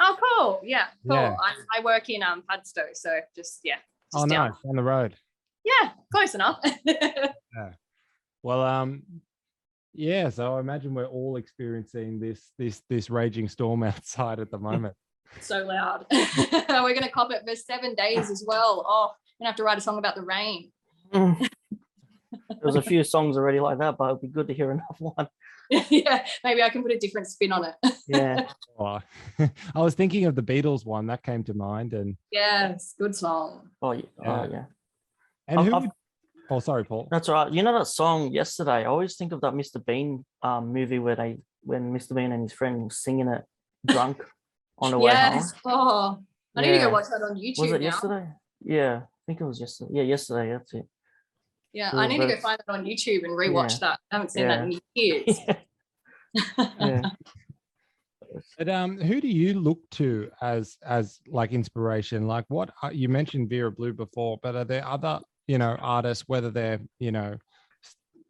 Oh, cool. Yeah, cool. Yeah. I, I work in um Padstow, so just yeah. Just Oh, down. nice on the road. Yeah, close enough. yeah. Well, um, yeah. So I imagine we're all experiencing this this this raging storm outside at the moment. so loud. We're gonna cop it for seven days as well. Oh, gonna have to write a song about the rain. there was a few songs already like that, but it'd be good to hear another one. yeah, maybe I can put a different spin on it. Yeah, Oh, I was thinking of the Beatles one that came to mind, and yes, good song. oh yeah, Yeah. oh, yeah. and I've- who? I've- would- oh, sorry, Paul. That's right. You know that song yesterday? I always think of that Mr. Bean um, movie where they when Mr. Bean and his friend was singing it drunk on the way Yes. Oh, I need to Yeah. go watch that on YouTube. Was it now. yesterday? Yeah, I think it was yesterday. Yeah, yesterday. That's it. Yeah, Cool, I need to go find that on YouTube and rewatch Yeah. that. I haven't seen that in years. yeah. But um, who do you look to as as like inspiration? Like what are, you mentioned Vera Blue before, but are there other you know artists, whether they're you know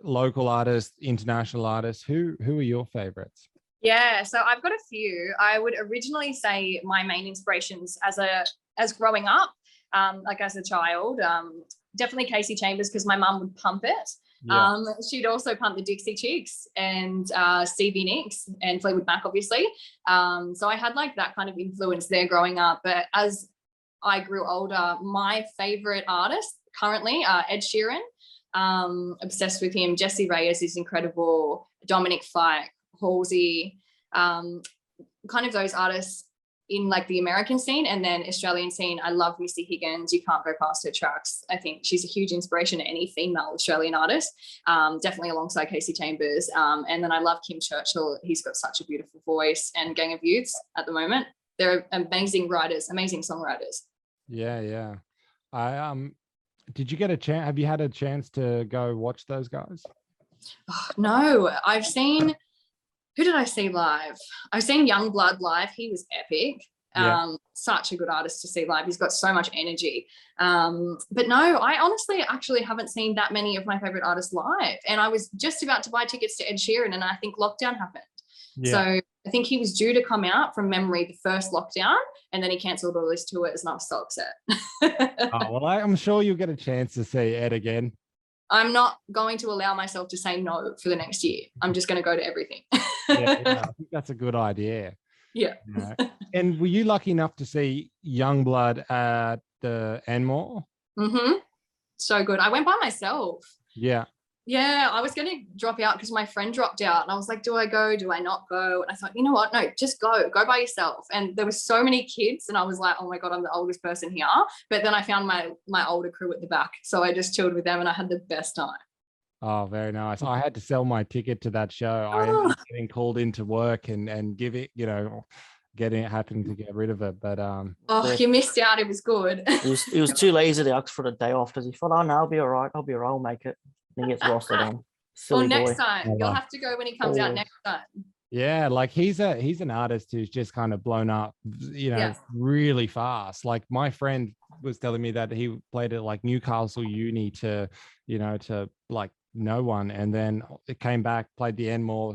local artists, international artists? Who who are your favorites? Yeah, so I've got a few. I would originally say my main inspirations as a as growing up, um, like as a child, um, definitely Kasey Chambers because my mum would pump it. Yeah, Um, she'd also pump the Dixie Chicks and uh, Stevie Nicks and Fleetwood Mac, obviously. Um, so I had like that kind of influence there growing up. But as I grew older, my favorite artist currently, uh, Ed Sheeran. Um, obsessed with him. Jessie Reyez is incredible. Dominic Fike, Halsey, um, kind of those artists in like the American scene and then Australian scene. I love Missy Higgins. You can't go past her tracks. I think she's a huge inspiration to any female Australian artist, um, definitely alongside Kasey Chambers. Um, and then I love Kim Churchill. He's got such a beautiful voice and Gang of Youths at the moment. They're amazing writers, amazing songwriters. Yeah, yeah. I um did you get a chance have you had a chance to go watch those guys? Oh, no, I've seen who did I see live? I've seen Blood live. He was epic. Yeah. Um, such a good artist to see live. He's got so much energy. Um, but no, I honestly actually haven't seen that many of my favorite artists live. And I was just about to buy tickets to Ed Sheeran, and I think lockdown happened. Yeah. So I think he was due to come out from memory the first lockdown, and then he cancelled all his tours, and I was so upset. oh, well, I'm sure you'll get a chance to see Ed again. I'm not going to allow myself to say no for the next year. I'm just going to go to everything. yeah, yeah, I think that's a good idea. Yeah. You know? and were you lucky enough to see Yungblud at the Enmore? Mm-hmm. So good. I went by myself. Yeah yeah, I was going to drop out because my friend dropped out. And I was like, do I go? Do I not go? And I thought, you know what? No, just go. Go by yourself. And there were so many kids. And I was like, oh my God, I'm the oldest person here. But then I found my my older crew at the back. So I just chilled with them and I had the best time. Oh, very nice. I had to sell my ticket to that show. I ended up getting called into work and and give it, you know, getting it happening to get rid of it. But um Oh, you missed out. It was good. it was it was too lazy to ask for the day off because he thought, oh no, I'll be all right. I'll be all right, I'll make it. He gets rostered on. Silly well, next boy. time you'll have to go when he comes oh. out next time. Yeah, like he's a he's an artist who's just kind of blown up, you know, yeah. really fast. Like my friend was telling me that he played at like Newcastle Uni to, you know, to like no one, and then it came back, played the Enmore,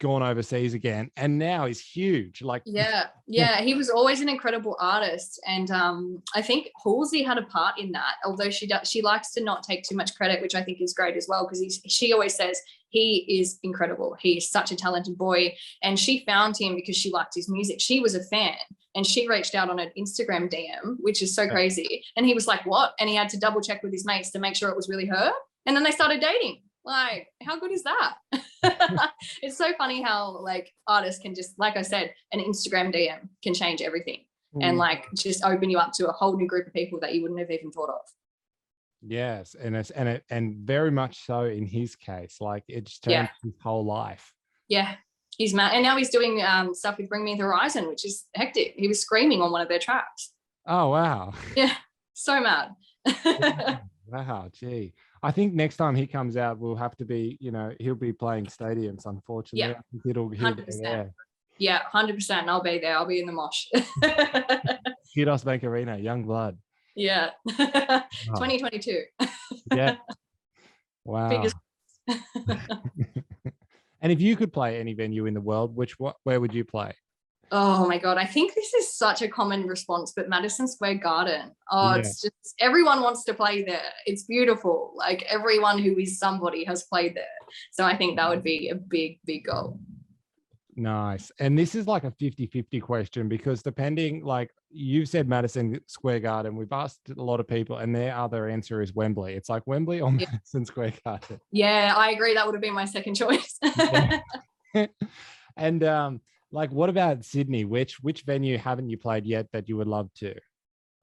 gone overseas again and now he's huge like yeah yeah he was always an incredible artist and um i think halsey had a part in that although she does she likes to not take too much credit which i think is great as well because she always says he is incredible he's such a talented boy and she found him because she liked his music she was a fan and she reached out on an instagram dm which is so crazy and he was like what? and he had to double check with his mates to make sure it was really her and then they started dating like, how good is that? it's so funny how like artists can just, like I said, an Instagram DM can change everything mm. and like just open you up to a whole new group of people that you wouldn't have even thought of. Yes, and it's and it and very much so in his case, like it's changed yeah. his whole life. Yeah, he's mad, and now he's doing um, stuff with Bring Me the Horizon, which is hectic. He was screaming on one of their tracks. Oh wow! Yeah, so mad. wow, gee. I think next time he comes out, we'll have to be, you know, he'll be playing stadiums. Unfortunately, yeah, it'll, he'll 100%. be there. Yeah, hundred percent. I'll be there. I'll be in the mosh. Qudos Bank Arena, Yungblud. Yeah, 2022. yeah. Wow. and if you could play any venue in the world, which what where would you play? Oh my God. I think this is such a common response, but Madison Square Garden. Oh, yeah. it's just everyone wants to play there. It's beautiful. Like everyone who is somebody has played there. So I think that would be a big, big goal. Nice. And this is like a 50 50 question because depending, like you've said Madison Square Garden, we've asked a lot of people, and their other answer is Wembley. It's like Wembley or yeah. Madison Square Garden. Yeah, I agree. That would have been my second choice. and um, like what about Sydney? Which which venue haven't you played yet that you would love to?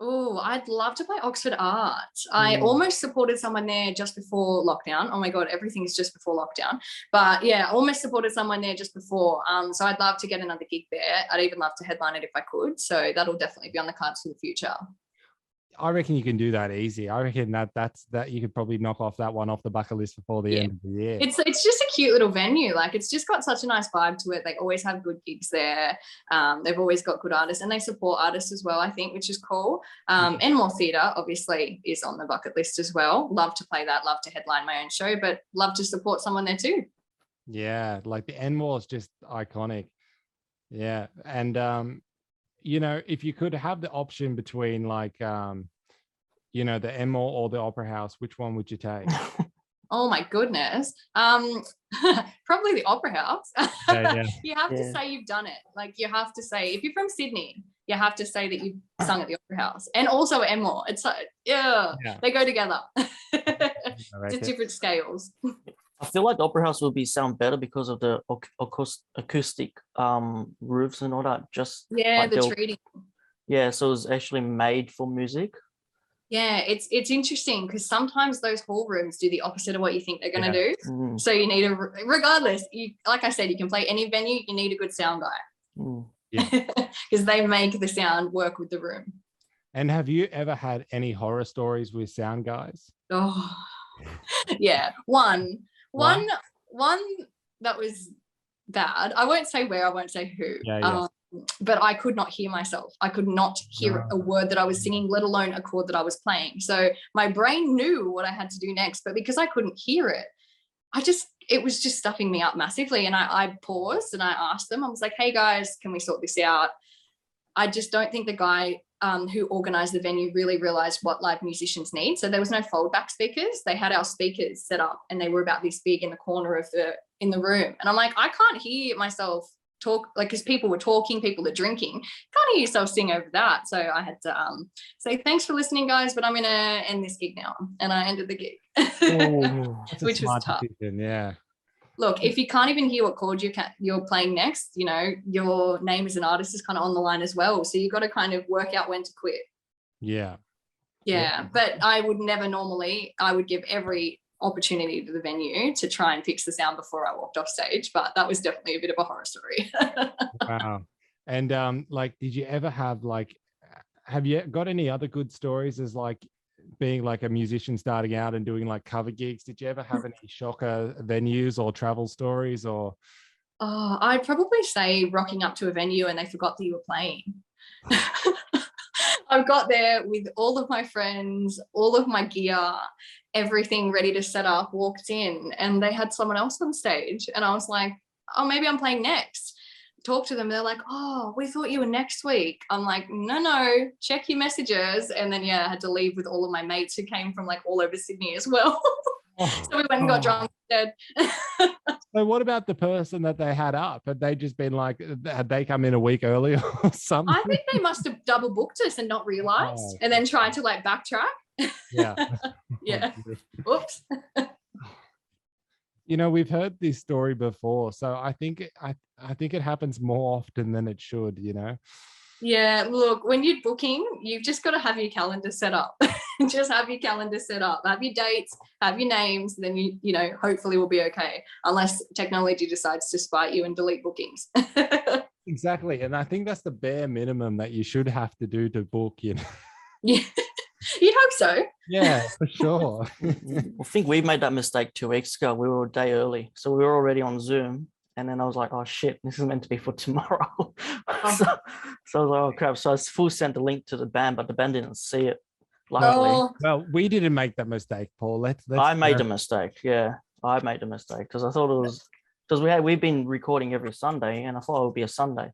Oh, I'd love to play Oxford Art. I almost supported someone there just before lockdown. Oh my god, everything is just before lockdown. But yeah, almost supported someone there just before. Um, so I'd love to get another gig there. I'd even love to headline it if I could. So that'll definitely be on the cards for the future. I reckon you can do that easy. I reckon that that's that you could probably knock off that one off the bucket list before the yeah. end of the year. It's it's just a cute little venue. Like it's just got such a nice vibe to it. They always have good gigs there. Um, they've always got good artists and they support artists as well. I think, which is cool. Um, Enmore Theatre obviously is on the bucket list as well. Love to play that. Love to headline my own show, but love to support someone there too. Yeah, like the Enmore is just iconic. Yeah, and um, you know, if you could have the option between like, um, you know, the Enmore or the Opera House, which one would you take? oh my goodness. Um, probably the Opera House. Yeah, yeah. you have yeah. to say you've done it. Like you have to say, if you're from Sydney, you have to say that you've sung at the Opera House and also Enmore. It's like, yeah, yeah. they go together. I just different scales. I feel like the opera house will be sound better because of the ac- acoustic um roofs and all that. Just Yeah, like the they'll- treating. yeah, so it's actually made for music. Yeah, it's it's interesting because sometimes those hall rooms do the opposite of what you think they're going to do. Mm, So you need a regardless. You like I said, you can play any venue. You need a good sound guy mm. because they make the sound work with the room. And have you ever had any horror stories with sound guys? Oh, yeah. One, One? one, one that was bad. I won't say where. I won't say who. Yeah, yeah. Um, but I could not hear myself. I could not hear a word that I was singing, let alone a chord that I was playing. So my brain knew what I had to do next, but because I couldn't hear it, I just it was just stuffing me up massively. And I, I paused and I asked them. I was like, "Hey guys, can we sort this out?" I just don't think the guy um, who organized the venue really realized what live musicians need. So there was no foldback speakers. They had our speakers set up, and they were about this big in the corner of the in the room. And I'm like, I can't hear myself talk like because people were talking, people are drinking. Can't hear yourself sing over that. So I had to um, say thanks for listening, guys, but I'm gonna end this gig now, and I ended the gig. A Which was tough. decision, Yeah. Look, if you can't even hear what chord you can, you're playing next, you know your name as an artist is kind of on the line as well. So you've got to kind of work out when to quit. Yeah. Yeah, Yeah. but I would never normally. I would give every opportunity to the venue to try and fix the sound before I walked off stage. But that was definitely a bit of a horror story. Wow. and um, like, did you ever have like, have you got any other good stories as like being like a musician starting out and doing like cover gigs? Did you ever have mm. any shocker venues or travel stories or? oh, I'd probably say rocking up to a venue and they forgot that you were playing. I've got there with all of my friends, all of my gear, everything ready to set up, walked in, and they had someone else on stage. And I was like, oh, maybe I'm playing next. Talk to them. They're like, oh, we thought you were next week. I'm like, no, no, check your messages. And then, yeah, I had to leave with all of my mates who came from like all over Sydney as well. Oh, so we went and got Oh. drunk instead. So what about the person that they had up? Had they just been like, had they come in a week earlier or something? I think they must have double booked us and not realized Oh. and then tried to like backtrack. yeah. Yeah. Oops. You know we've heard this story before so i think i i think it happens more often than it should you know Yeah, look, when you're booking, you've just got to have your calendar set up. just have your calendar set up, have your dates, have your names, then you, you know, hopefully we'll be okay. Unless technology decides to spite you and delete bookings. exactly and i think that's the bare minimum that you should have to do to book you know yeah. You'd hope so. yeah for sure I think we made that mistake two weeks ago. We were a day early, so we were already on Zoom. And then I was like, "Oh shit, this is meant to be for tomorrow." Oh. so, so I was like, "Oh crap!" So I full sent the link to the band, but the band didn't see it. Luckily, Oh, well we didn't make that mistake paul let's, let's I made a mistake. Yeah, I made a mistake because I thought it was because we had we've been recording every Sunday, and I thought it would be a Sunday.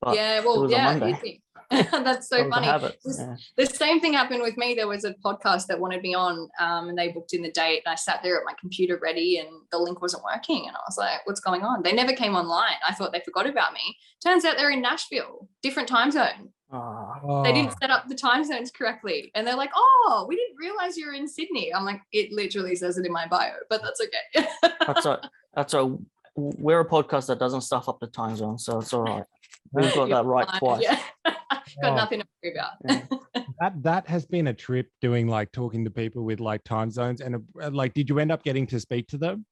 But yeah, it well, was a yeah, Monday. you'd think. That's so funny. This- Yeah. the same thing happened with me. There was a podcast that wanted me on, um, and they booked in the date. And I sat there at my computer ready, and the link wasn't working. And I was like, "What's going on?" They never came online. I thought they forgot about me. Turns out they're in Nashville, different time zone. Ah, They didn't oh, set up the time zones correctly, and they're like, "Oh, we didn't realize you're in Sydney." I'm like, "It literally says it in my bio, but that's okay." that's a that's a we're a podcast that doesn't stuff up the time zone, so it's all right. We've got that right twice. Yeah. Got Oh. nothing to worry about. Yeah. that that has been a trip doing like talking to people with like time zones and uh, like did you end up getting to speak to them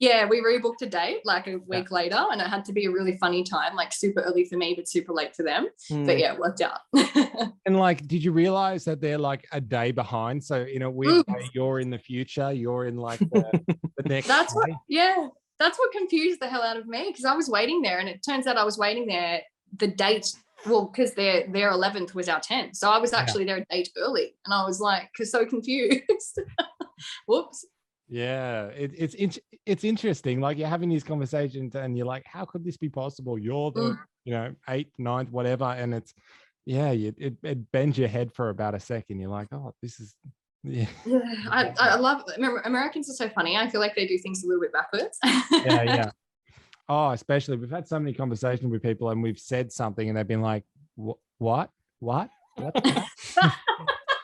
Yeah, we rebooked a date like a week later, and it had to be a really funny time, like super early for me, but super late for them. Hmm. But yeah, it worked out. And like, did you realize that they're like a day behind? So in a weird Mm. way, you're in the future, you're in like the, the next. That's what, day. yeah, that's what confused the hell out of me because I was waiting there, and it turns out I was waiting there. The date, well, because their their eleventh was our tenth, so I was Yeah. actually there a date early, and I was like, so confused. Whoops. Yeah, it, it's it's interesting. Like you're having these conversations, and you're like, how could this be possible? You're the Mm. you know eighth, ninth, whatever, and it's yeah, you, it it bends your head for about a second. You're like, oh, this is yeah, Yeah, I, I love Americans are so funny. I feel like they do things a little bit backwards. yeah, yeah. Oh, especially we've had so many conversations with people, and we've said something, and they've been like, "Wh- what, what, what?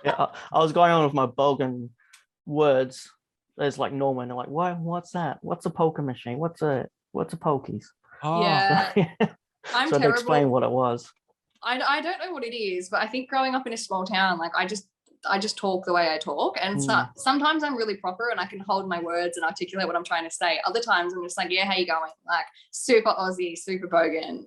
Yeah, I, I was going on with my bogan words, It's like normal, and they're like, "What? What's that? What's a poker machine? What's a what's a pokies?" Oh, Yeah. I'm so they terrible. explain what it was. I, I don't know what it is, but I think growing up in a small town, like I just I just talk the way I talk, and so, Mm. sometimes I'm really proper and I can hold my words and articulate what I'm trying to say. Other times I'm just like, yeah, how you going? Like super Aussie, super bogan,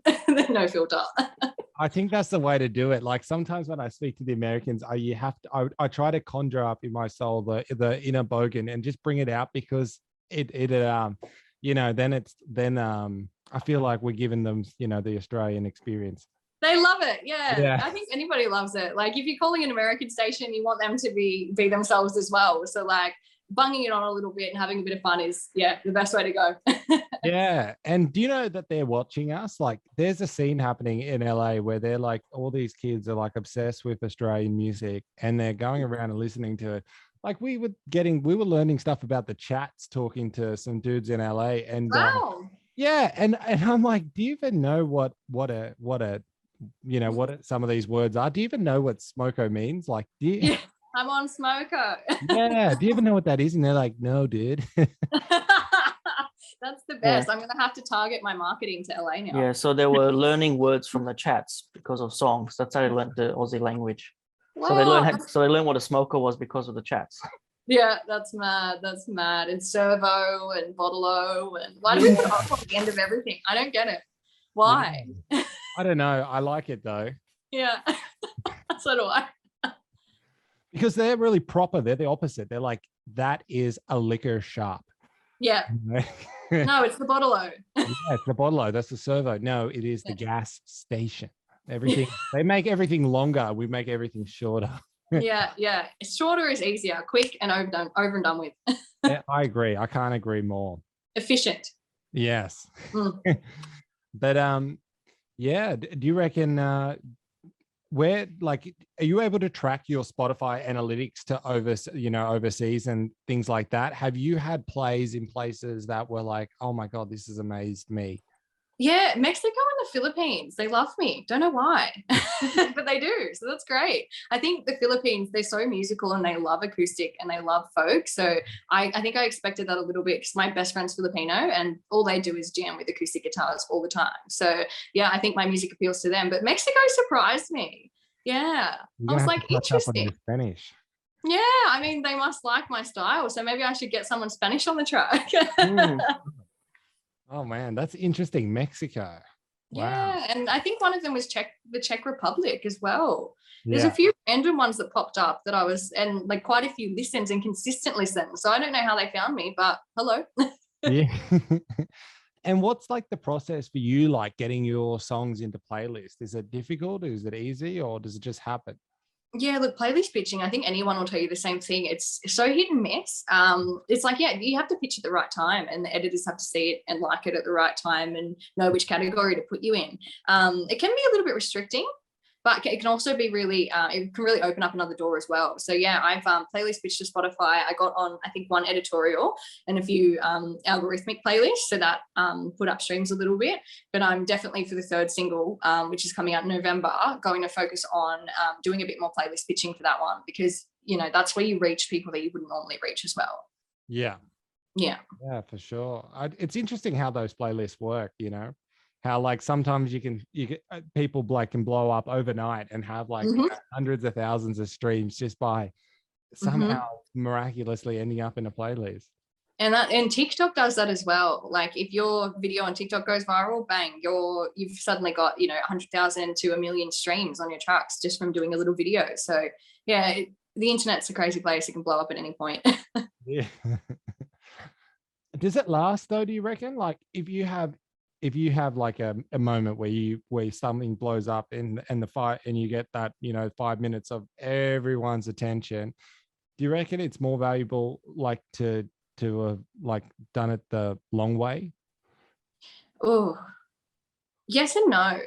no filter. I think that's the way to do it. Like sometimes when I speak to the Americans, I you have to I, I try to conjure up in my soul the the inner bogan and just bring it out because it it um you know then it's then um I feel like we're giving them you know the Australian experience. They love it. Yeah. Yeah. I think anybody loves it. Like if you're calling an American station, you want them to be be themselves as well. So like bunging it on a little bit and having a bit of fun is yeah, the best way to go. Yeah. And do you know that they're watching us? Like there's a scene happening in LA where they're like all these kids are like obsessed with Australian music and they're going around and listening to it. Like we were getting we were learning stuff about the Chats talking to some dudes in LA and um, wow. yeah and and i'm like do you even know what what a what a you know what some of these words are do you even know what smoko means like do you, Yeah. I'm on smoker. yeah do you even know what that is and they're like no dude That's the best. I'm gonna have to target my marketing to LA now. Yeah, so they were learning words from the Chats because of songs. That's how they learned the Aussie language. So they learned. Wow. How, so they learned what a smoker was because of the Chats. Yeah, that's mad. That's mad. And servo and bottle and why do we put up at the end of everything? I don't get it. Why? i don't know i like it though Yeah. so do I. because they're really proper they're the opposite they're like that is a liquor shop Yeah. No, it's the bottle yeah, it's the bottle that's the servo no it is the gas station everything they make everything longer we make everything shorter yeah, yeah. Shorter is easier, quick and over done, over and done with. Yeah, i agree i can't agree more Efficient. Yes. Mm. But um yeah, do you reckon uh where like are you able to track your Spotify analytics to over you know overseas and things like that? Have you had plays in places that were like, "Oh my god, this has amazed me." Yeah, Mexico and the Philippines, they love me. Don't know why, but they do. So that's great. I think the Philippines, they're so musical and they love acoustic and they love folk. So I, I think I expected that a little bit because my best friend's Filipino and all they do is jam with acoustic guitars all the time. So yeah, I think my music appeals to them. But Mexico surprised me. Yeah. I was like, to touch up interesting. Spanish. Yeah. I mean, they must like my style. So maybe I should get someone Spanish on the track. Mm. Oh man, that's interesting. Mexico. Wow. Yeah, and I think one of them was Czech, the Czech Republic as well. There's Yeah. a few random ones that popped up that I was, and like quite a few listens and consistent listens. So I don't know how they found me, but hello. yeah. and what's like the process for you like getting your songs into playlist? Is it difficult? Is it easy or does it just happen? Yeah, look, playlist pitching. I think anyone will tell you the same thing. It's so hit and miss. Um, it's like yeah, you have to pitch at the right time, and the editors have to see it and like it at the right time, and know which category to put you in. Um, it can be a little bit restricting, but it can also be really, uh, it can really open up another door as well. So yeah, I've um, playlist pitched to Spotify. I got on, I think, one editorial and a few um, algorithmic playlists, so that um, put up streams a little bit. But I'm definitely for the third single, um, which is coming out in November, going to focus on um, doing a bit more playlist pitching for that one because you know that's where you reach people that you wouldn't normally reach as well. Yeah. Yeah. Yeah, for sure. I, it's interesting how those playlists work. You know, how like sometimes you can you get uh, people like can blow up overnight and have like Mhm. hundreds of thousands of streams just by somehow miraculously ending up in a playlist. And that and TikTok does that as well. Like if your video on TikTok goes viral, bang, you're you've suddenly got you know hundred thousand to a million streams on your tracks just from doing a little video. So yeah, it, the internet's a crazy place. It can blow up at any point. Yeah. Does it last though? Do you reckon? Like if you have if you have like a, a moment where you where something blows up and and the fight and you get that you know five minutes of everyone's attention, do you reckon it's more valuable like to to have like done it the long way? oh, yes and no.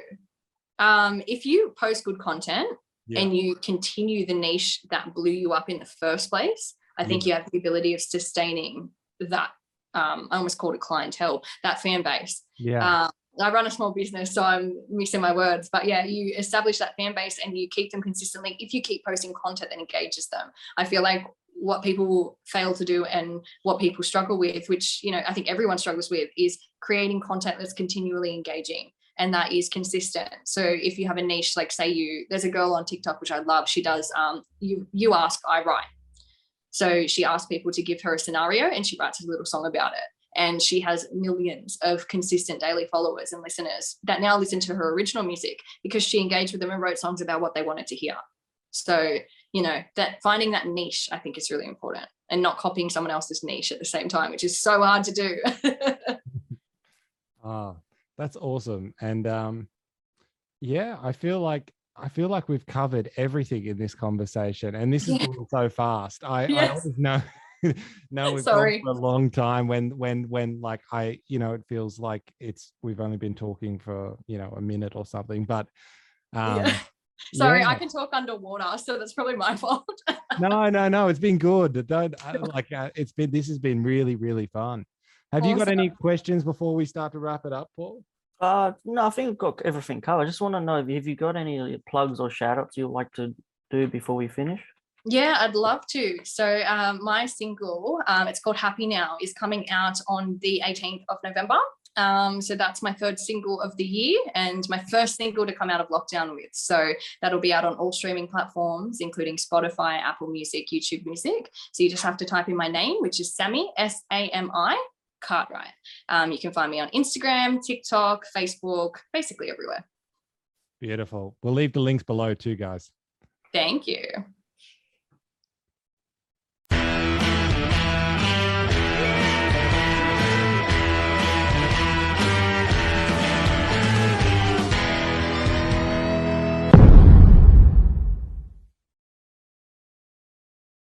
Um, if you post good content Yeah. and you continue the niche that blew you up in the first place, I think you have the ability of sustaining that. Um, I almost called it clientele, that fan base. Yeah. Um, I run a small business, so I'm mixing my words. But yeah, you establish that fan base and you keep them consistently. If you keep posting content that engages them, I feel like what people fail to do and what people struggle with, which you know I think everyone struggles with, is creating content that's continually engaging and that is consistent. So if you have a niche, like say you, there's a girl on TikTok which I love. She does um you you ask, I write. So she asks people to give her a scenario and she writes a little song about it. And she has millions of consistent daily followers and listeners that now listen to her original music because she engaged with them and wrote songs about what they wanted to hear. So, you know, that finding that niche, I think is really important and not copying someone else's niche at the same time, which is so hard to do. Ah, that's awesome. And um, yeah, I feel like I feel like we've covered everything in this conversation, and this is Yeah. going so fast. I, I always know know we've Sorry. gone for a long time when when when like I you know it feels like it's we've only been talking for you know a minute or something, but um, Yeah. Sorry, yeah. I can talk underwater, so that's probably my fault. no no no it's been good. Don't I, like uh, it's been this has been really really fun. Have you got any questions before we start to wrap it up, Paul? Uh, no, I think we've got everything covered. I just want to know have you got any plugs or shout outs you'd like to do before we finish? Yeah, I'd love to. So um, my single, um, it's called Happy Now, is coming out on the 18th of November. Um, so that's my third single of the year and my first single to come out of lockdown with. So that'll be out on all streaming platforms, including Spotify, Apple Music, YouTube Music. So you just have to type in my name, which is Sammy S A M I Cartwright. Um, you can find me on Instagram, TikTok, Facebook, basically everywhere. Beautiful. We'll leave the links below too, guys. Thank you.